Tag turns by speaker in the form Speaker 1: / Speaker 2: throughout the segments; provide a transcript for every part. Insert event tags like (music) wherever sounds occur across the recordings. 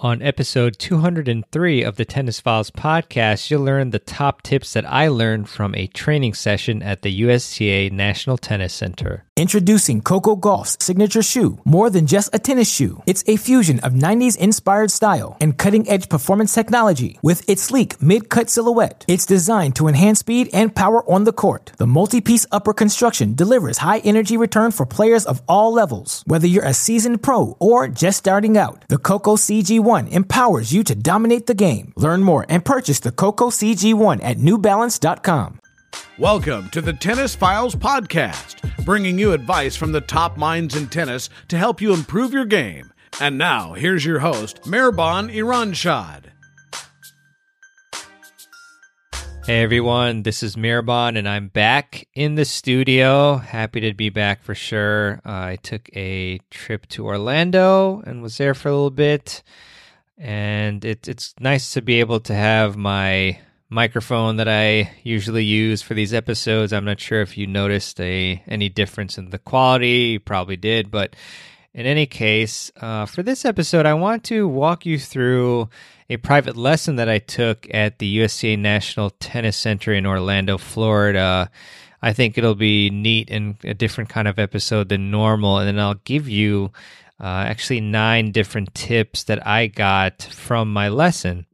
Speaker 1: On episode 203 of the Tennis Files podcast, you'll learn the top tips that I learned from a training session at the USTA National Tennis Center.
Speaker 2: Introducing Coco Gauff's signature shoe, more than just a tennis shoe. It's a fusion of 90s inspired style and cutting edge performance technology with its sleek mid cut silhouette. It's designed to enhance speed and power on the court. The multi piece upper construction delivers high energy return for players of all levels. Whether you're a seasoned pro or just starting out, the Coco CG1 empowers you to dominate the game. Learn more and purchase the Coco CG1 at newbalance.com.
Speaker 3: Welcome to the Tennis Files Podcast, bringing you advice from the top minds in tennis to help you improve your game. And now, here's your host, Mehrban Iranshad.
Speaker 1: Hey everyone, this is Mehrban, and I'm back in the studio. Happy to be back for sure. Uh, I took a trip to Orlando and was there for a little bit and it, it's nice to be able to have my microphone that I usually use for these episodes. I'm not sure if you noticed a any difference in the quality. You probably did, but in any case, uh, for this episode, I want to walk you through a private lesson that I took at the USTA National Tennis Center in Orlando, Florida. I think it'll be neat and a different kind of episode than normal, and then I'll give you uh, actually nine different tips that I got from my lesson.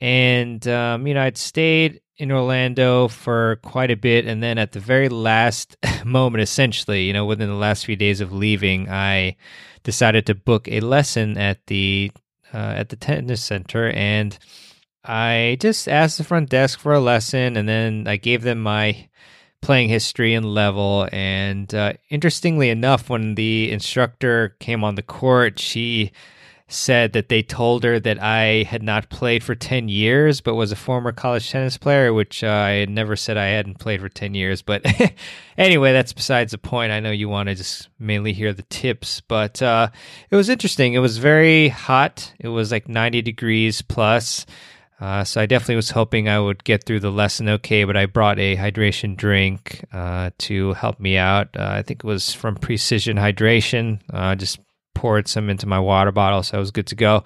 Speaker 1: And, um, you know, I'd stayed in Orlando for quite a bit. And then at the very last (laughs) moment, essentially, you know, within the last few days of leaving, I decided to book a lesson at the uh, at the tennis center and I just asked the front desk for a lesson and then I gave them my playing history and level. And uh, interestingly enough, when the instructor came on the court, she said that they told her that I had not played for 10 years, but was a former college tennis player, which uh, I had never said I hadn't played for 10 years. But (laughs) anyway, that's besides the point. I know you want to just mainly hear the tips, but uh, it was interesting. It was very hot, it was like 90 degrees plus. Uh, so I definitely was hoping I would get through the lesson okay, but I brought a hydration drink uh, to help me out. Uh, I think it was from Precision Hydration. I uh, just poured some into my water bottle, so I was good to go.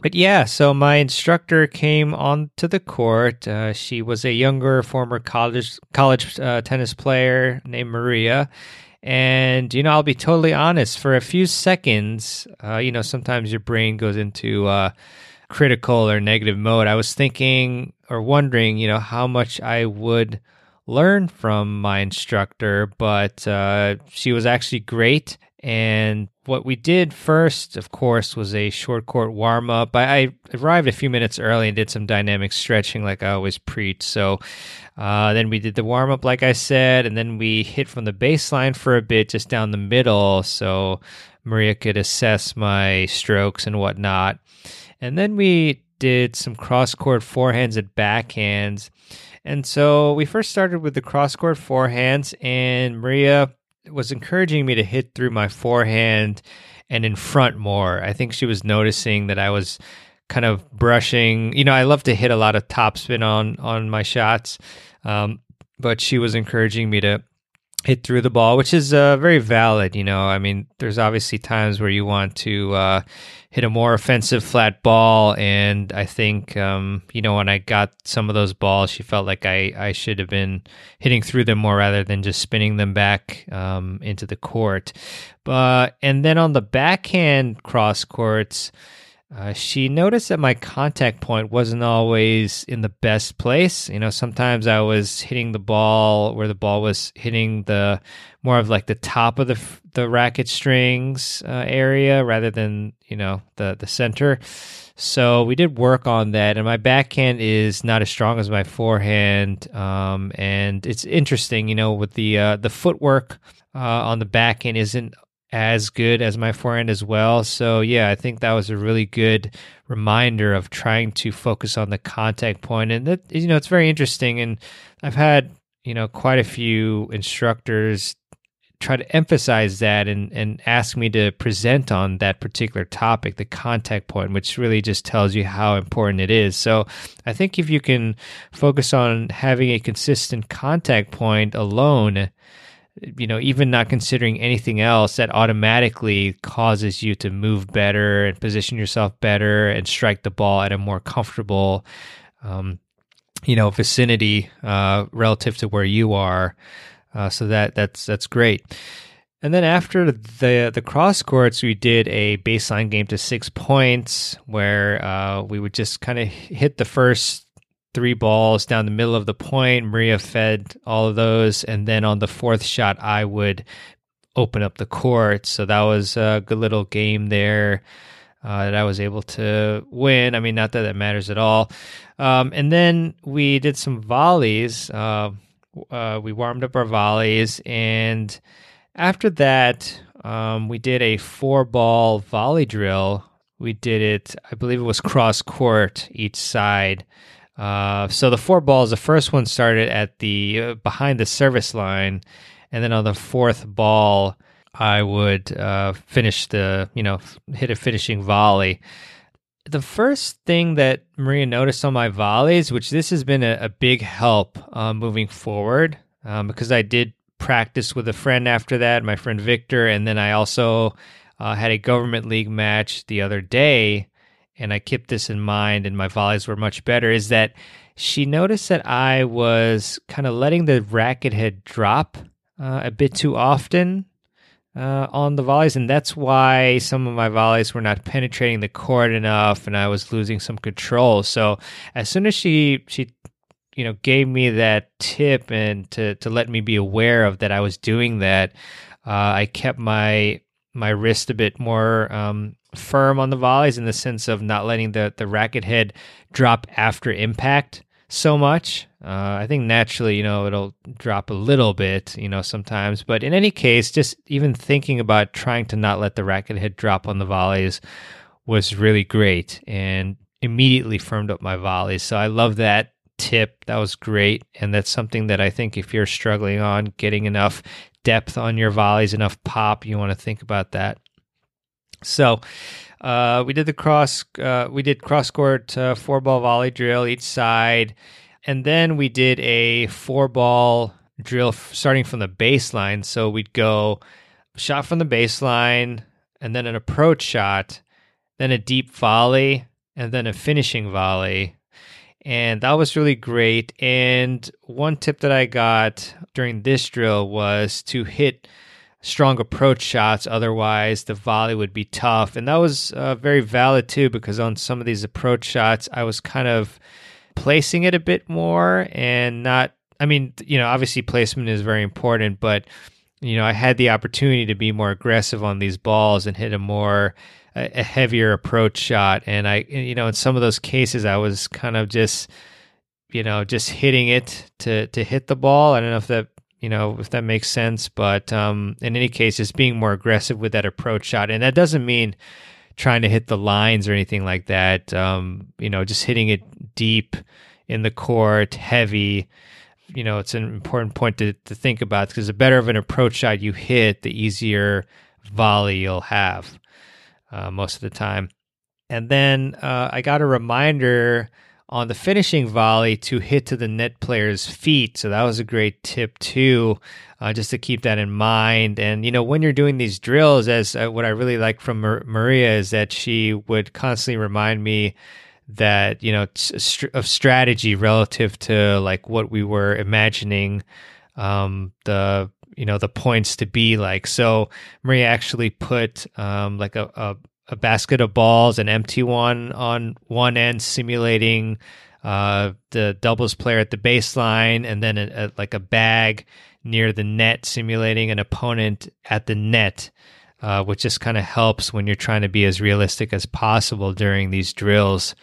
Speaker 1: But yeah, so my instructor came onto the court. Uh, she was a younger former college college uh, tennis player named Maria. And, you know, I'll be totally honest, for a few seconds, you know, sometimes your brain goes into critical or negative mode, I was thinking or wondering, you know, how much I would learn from my instructor, but uh, she was actually great. And what we did first, of course, was a short court warm up. I, I, arrived a few minutes early and did some dynamic stretching, like I always preach. So uh, then we did the warm up, like I said, and then we hit from the baseline for a bit, just down the middle, so Maria could assess my strokes and whatnot. And then we did some cross court forehands and backhands. And so we first started with the cross court forehands, and Maria was encouraging me to hit through my forehand and in front more. I think she was noticing that I was kind of brushing. You know, I love to hit a lot of topspin on on my shots, um, but she was encouraging me to hit through the ball, which is uh, very valid. You know, I mean, there's obviously times where you want to uh, hit a more offensive flat ball, and I think um, you know when I got some of those balls, she felt like I I should have been hitting through them more rather than just spinning them back um, into the court. But and then on the backhand cross courts. Uh, she noticed that my contact point wasn't always in the best place. You know, sometimes I was hitting the ball where the ball was hitting the more of like the top of the the racket strings uh, area rather than you know the the center. So we did work on that, and my backhand is not as strong as my forehand. Um, and it's interesting, you know, with the uh, the footwork uh, on the backhand isn't as good as my forehand as well. So yeah, I think that was a really good reminder of trying to focus on the contact point, and that you know it's very interesting. And I've had you know quite a few instructors try to emphasize that and and ask me to present on that particular topic, the contact point, which really just tells you how important it is. So I think if you can focus on having a consistent contact point alone you know, even not considering anything else, that automatically causes you to move better and position yourself better and strike the ball at a more comfortable, um, you know, vicinity uh, relative to where you are. Uh, so that that's that's great. And then after the the cross courts, we did a baseline game to six points, where uh, we would just kind of hit the first three balls down the middle of the point. Maria fed all of those, and then on the fourth shot, I would open up the court. So that was a good little game there. Uh, that I was able to win. I mean, not that that matters at all. Um, and then we did some volleys. Uh, uh, we warmed up our volleys, and after that, um, we did a four ball volley drill. We did it, I believe it was cross court each side. Uh, so the four balls, the first one started at the uh, behind the service line, and then on the fourth ball, I would uh, finish the you know hit a finishing volley. The first thing that Maria noticed on my volleys, which this has been a, a big help uh, moving forward, um, because I did practice with a friend after that, my friend Victor, and then I also uh, had a government league match the other day, and I kept this in mind, and my volleys were much better. Is that she noticed that I was kind of letting the racket head drop uh, a bit too often uh, on the volleys, and that's why some of my volleys were not penetrating the court enough, and I was losing some control. So as soon as she she you know gave me that tip and to to let me be aware of that I was doing that, uh, I kept my my wrist a bit more um, firm on the volleys in the sense of not letting the the racket head drop after impact so much. Uh, I think naturally, you know, it'll drop a little bit, you know, sometimes. But in any case, just even thinking about trying to not let the racket head drop on the volleys was really great and immediately firmed up my volleys. So I love that tip. That was great. And that's something that I think if you're struggling on getting enough depth on your volleys, enough pop, you want to think about that. So uh, we did the cross, uh, we did cross court uh, four ball volley drill each side. And then we did a four ball drill f- starting from the baseline. So we'd go shot from the baseline and then an approach shot, then a deep volley, and then a finishing volley and that was really great. And one tip that I got during this drill was to hit strong approach shots. Otherwise, the volley would be tough. And that was uh, very valid too, because on some of these approach shots, I was kind of placing it a bit more and not. I mean, you know, obviously placement is very important, but you know, I had the opportunity to be more aggressive on these balls and hit a more a, heavier approach shot. And I, you know, in some of those cases, I was kind of just, you know, just hitting it to to hit the ball. I don't know if that you know if that makes sense, but um, in any case, just being more aggressive with that approach shot, and that doesn't mean trying to hit the lines or anything like that. Um, you know, just hitting it deep in the court, heavy. You know, it's an important point to, to think about because the better of an approach shot you hit, the easier volley you'll have uh, most of the time. And then uh, I got a reminder on the finishing volley to hit to the net player's feet. So that was a great tip too, uh, just to keep that in mind. And you know, when you're doing these drills, as uh, what I really like from Mar- Maria is that she would constantly remind me that you know st- of strategy relative to like what we were imagining um, the you know the points to be like. So Maria actually put um, like a, a, a basket of balls, an empty one on one end, simulating uh, the doubles player at the baseline, and then a, a, like a bag near the net, simulating an opponent at the net. Uh, which just kind of helps when you're trying to be as realistic as possible during these drills.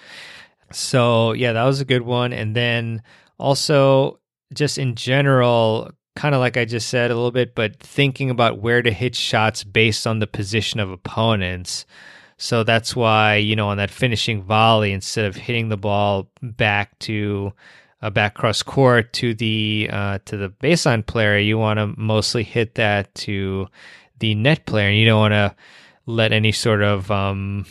Speaker 1: So, yeah, that was a good one. And then also, just in general, kind of like I just said a little bit, but thinking about where to hit shots based on the position of opponents. So that's why, you know, on that finishing volley, instead of hitting the ball back to a uh, back cross court to the uh, to the baseline player, you want to mostly hit that to the net player, and you don't want to let any sort of um,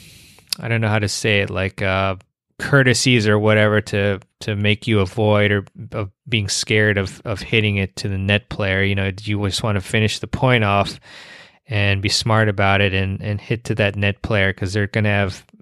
Speaker 1: I don't know how to say it, like uh, courtesies or whatever to to make you avoid or of being scared of of hitting it to the net player. You know, you just want to finish the point off and be smart about it and and hit to that net player because they're going to have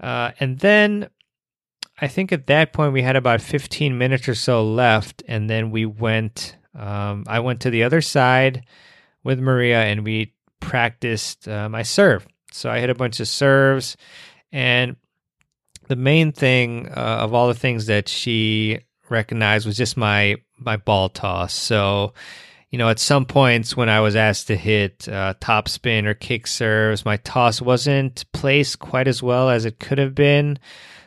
Speaker 1: Uh, and then I think at that point we had about 15 minutes or so left. And then we went, um, I went to the other side with Maria and we practiced uh, my serve. So I hit a bunch of serves. And the main thing uh, of all the things that she recognized was just my my ball toss. So you know, at some points when I was asked to hit uh, top spin or kick serves, my toss wasn't placed quite as well as it could have been.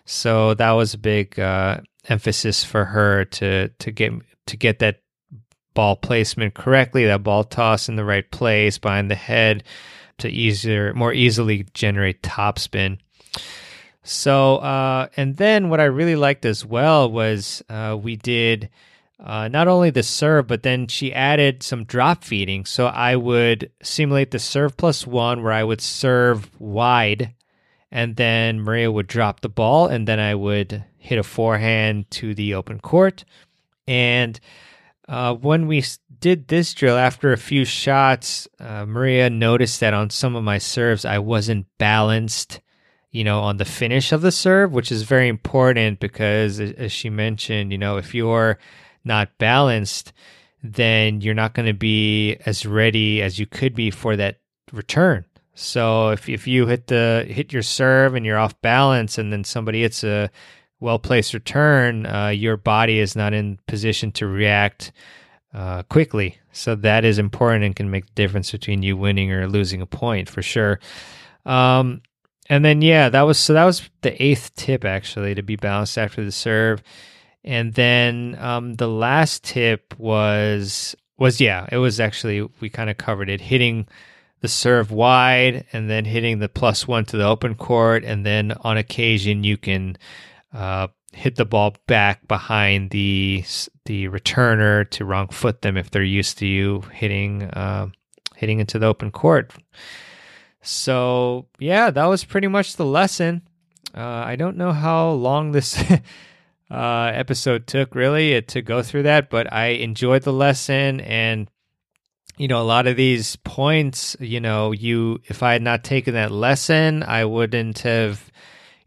Speaker 1: So that was a big uh, emphasis for her to to get to get that ball placement correctly, that ball toss in the right place behind the head to easier, more easily generate top spin. So, uh, and then what I really liked as well was uh, we did uh, not only the serve, but then she added some drop feeding. So I would simulate the serve plus one, where I would serve wide, and then Maria would drop the ball, and then I would hit a forehand to the open court. And uh, when we did this drill, after a few shots, uh, Maria noticed that on some of my serves, I wasn't balanced you know, on the finish of the serve, which is very important because, as she mentioned, you know, if you're not balanced, then you're not going to be as ready as you could be for that return. So if if you hit the hit your serve and you're off balance, and then somebody hits a well placed return, uh, your body is not in position to react uh, quickly. So that is important and can make the difference between you winning or losing a point for sure. Um, and then yeah, that was so that was the eighth tip actually to be balanced after the serve. And then um, the last tip was was yeah, it was actually we kind of covered it hitting the serve wide and then hitting the plus one to the open court, and then on occasion you can uh, hit the ball back behind the the returner to wrong foot them if they're used to you hitting uh, hitting into the open court. So yeah, that was pretty much the lesson. Uh, I don't know how long this (laughs) uh, episode took really to go through that, but I enjoyed the lesson and you know a lot of these points you know you if i had not taken that lesson i wouldn't have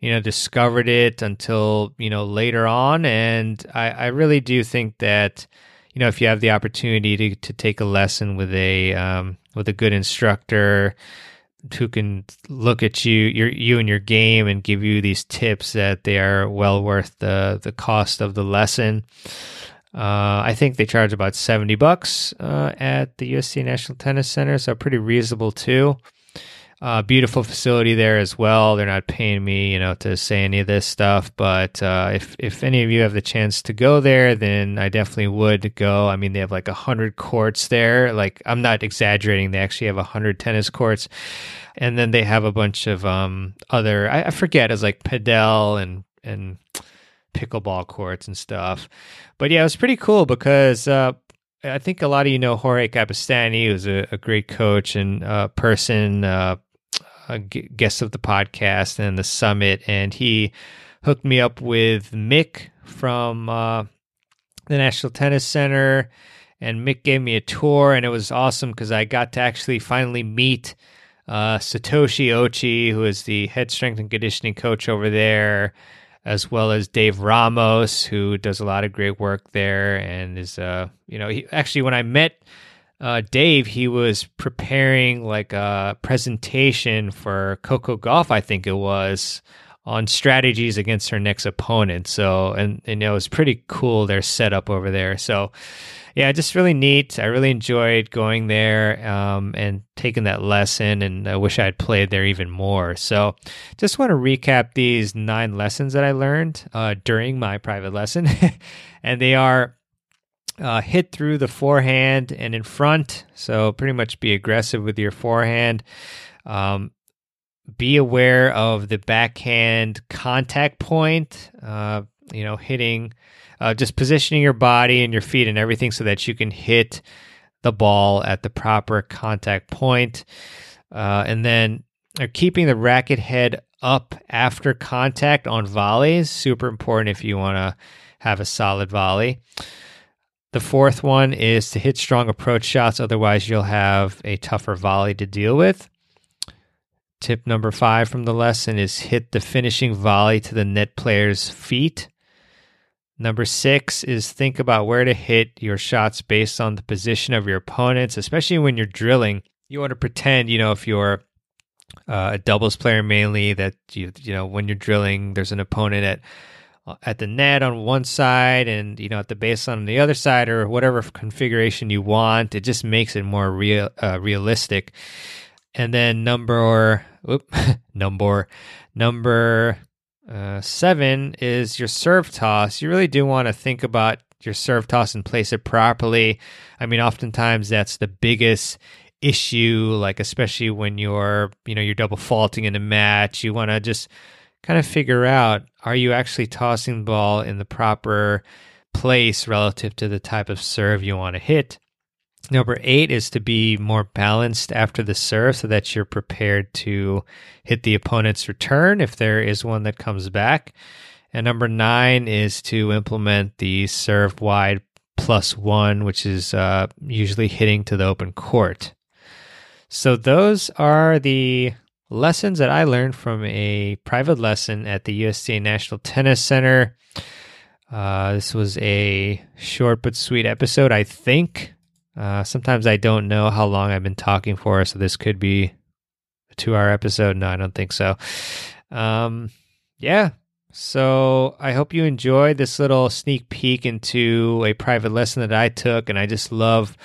Speaker 1: you know discovered it until you know later on and i i really do think that you know if you have the opportunity to to take a lesson with a um with a good instructor who can look at you your you and your game and give you these tips that they are well worth the the cost of the lesson. Uh, I think they charge about seventy bucks uh, at the USTA National Tennis Center, so pretty reasonable too. Uh, beautiful facility there as well. They're not paying me, you know, to say any of this stuff. But uh, if if any of you have the chance to go there, then I definitely would go. I mean, they have like a hundred courts there. Like I'm not exaggerating. They actually have a hundred tennis courts, and then they have a bunch of um other I, I forget It's like padel and and pickleball courts and stuff. But yeah, it was pretty cool because uh, I think a lot of you know Jorge Capestany, who's a, a great coach and uh, person, uh, a guest of the podcast and the summit, and he hooked me up with Mick from uh, the National Tennis Center, and Mick gave me a tour, and it was awesome because I got to actually finally meet uh, Satoshi Ochi, who is the head strength and conditioning coach over there, as well as Dave Ramos, who does a lot of great work there, and is uh, you know, he, actually when I met uh, Dave, he was preparing like a presentation for Coco Gauff, I think it was, on strategies against her next opponent. So, and, and it was pretty cool their setup over there. So, yeah, just really neat. I really enjoyed going there um, and taking that lesson, and I wish I had played there even more. So, just want to recap these nine lessons that I learned uh, during my private lesson, (laughs) and they are uh, hit through the forehand and in front. So, pretty much be aggressive with your forehand. Um, be aware of the backhand contact point. Uh, you know, hitting uh, just positioning your body and your feet and everything so that you can hit the ball at the proper contact point. Uh, and then uh, keeping the racket head up after contact on volleys, super important if you want to have a solid volley. The fourth one is to hit strong approach shots, otherwise, you'll have a tougher volley to deal with. Tip number five from the lesson is hit the finishing volley to the net player's feet. Number six is think about where to hit your shots based on the position of your opponents, especially when you're drilling. You want to pretend, you know, if you're uh, a doubles player mainly, that you you know when you're drilling, there's an opponent at at the net on one side and you know at the baseline on the other side, or whatever configuration you want. It just makes it more real uh, realistic. And then number, whoop, (laughs) number, number uh, seven is your serve toss. You really do want to think about your serve toss and place it properly. I mean, oftentimes that's the biggest issue, like especially when you're, you know, you're double faulting in a match. You want to just kind of figure out are you actually tossing the ball in the proper place relative to the type of serve you want to hit. Number eight is to be more balanced after the serve so that you're prepared to hit the opponent's return if there is one that comes back. And number nine is to implement the serve wide plus one, which is uh, usually hitting to the open court. So, those are the lessons that I learned from a private lesson at the USTA National Tennis Center. Uh, this was a short but sweet episode, I think. Uh, sometimes I don't know how long I've been talking for, so this could be a two hour episode. No, I don't think so. Um, yeah. So I hope you enjoyed this little sneak peek into a private lesson that I took, and I just love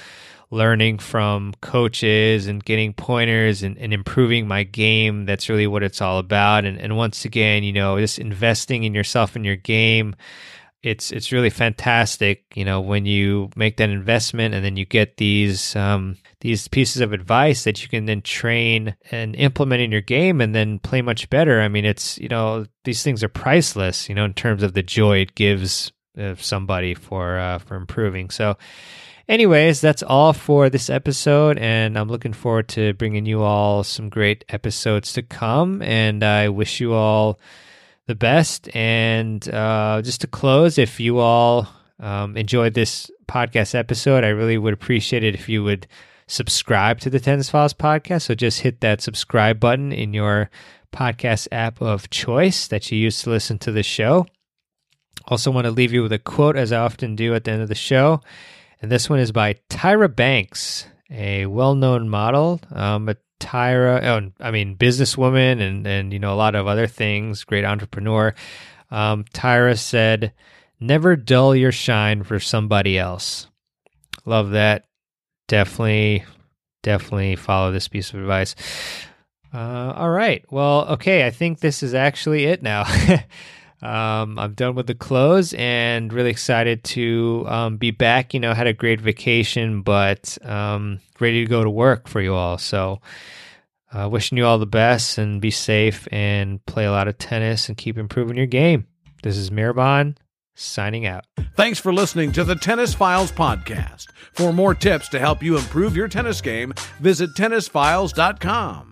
Speaker 1: learning from coaches and getting pointers and, and improving my game. That's really what it's all about. And, and once again, you know, just investing in yourself and your game it's it's really fantastic, you know, when you make that investment and then you get these um, these pieces of advice that you can then train and implement in your game and then play much better. I mean, it's you know these things are priceless, you know, in terms of the joy it gives uh, somebody for uh, for improving. So, anyways, that's all for this episode, and I'm looking forward to bringing you all some great episodes to come. And I wish you all the best. And uh, just to close, if you all um, enjoyed this podcast episode, I really would appreciate it if you would subscribe to the Tennis Files podcast. So just hit that subscribe button in your podcast app of choice that you use to listen to the show. Also, want to leave you with a quote, as I often do at the end of the show. And this one is by Tyra Banks, a well known model, um, a Tyra, oh, I mean, businesswoman and, and, you know, a lot of other things, great entrepreneur. Um, Tyra said, never dull your shine for somebody else. Love that. Definitely, definitely follow this piece of advice. Uh, all right. Well, okay. I think this is actually it now. (laughs) um, I'm done with the close and really excited to um, be back. You know, had a great vacation, but um, ready to go to work for you all. So, uh, wishing you all the best and be safe and play a lot of tennis and keep improving your game. This is Mehrban signing out.
Speaker 3: Thanks for listening to the Tennis Files podcast. For more tips to help you improve your tennis game, visit tennisfiles.com.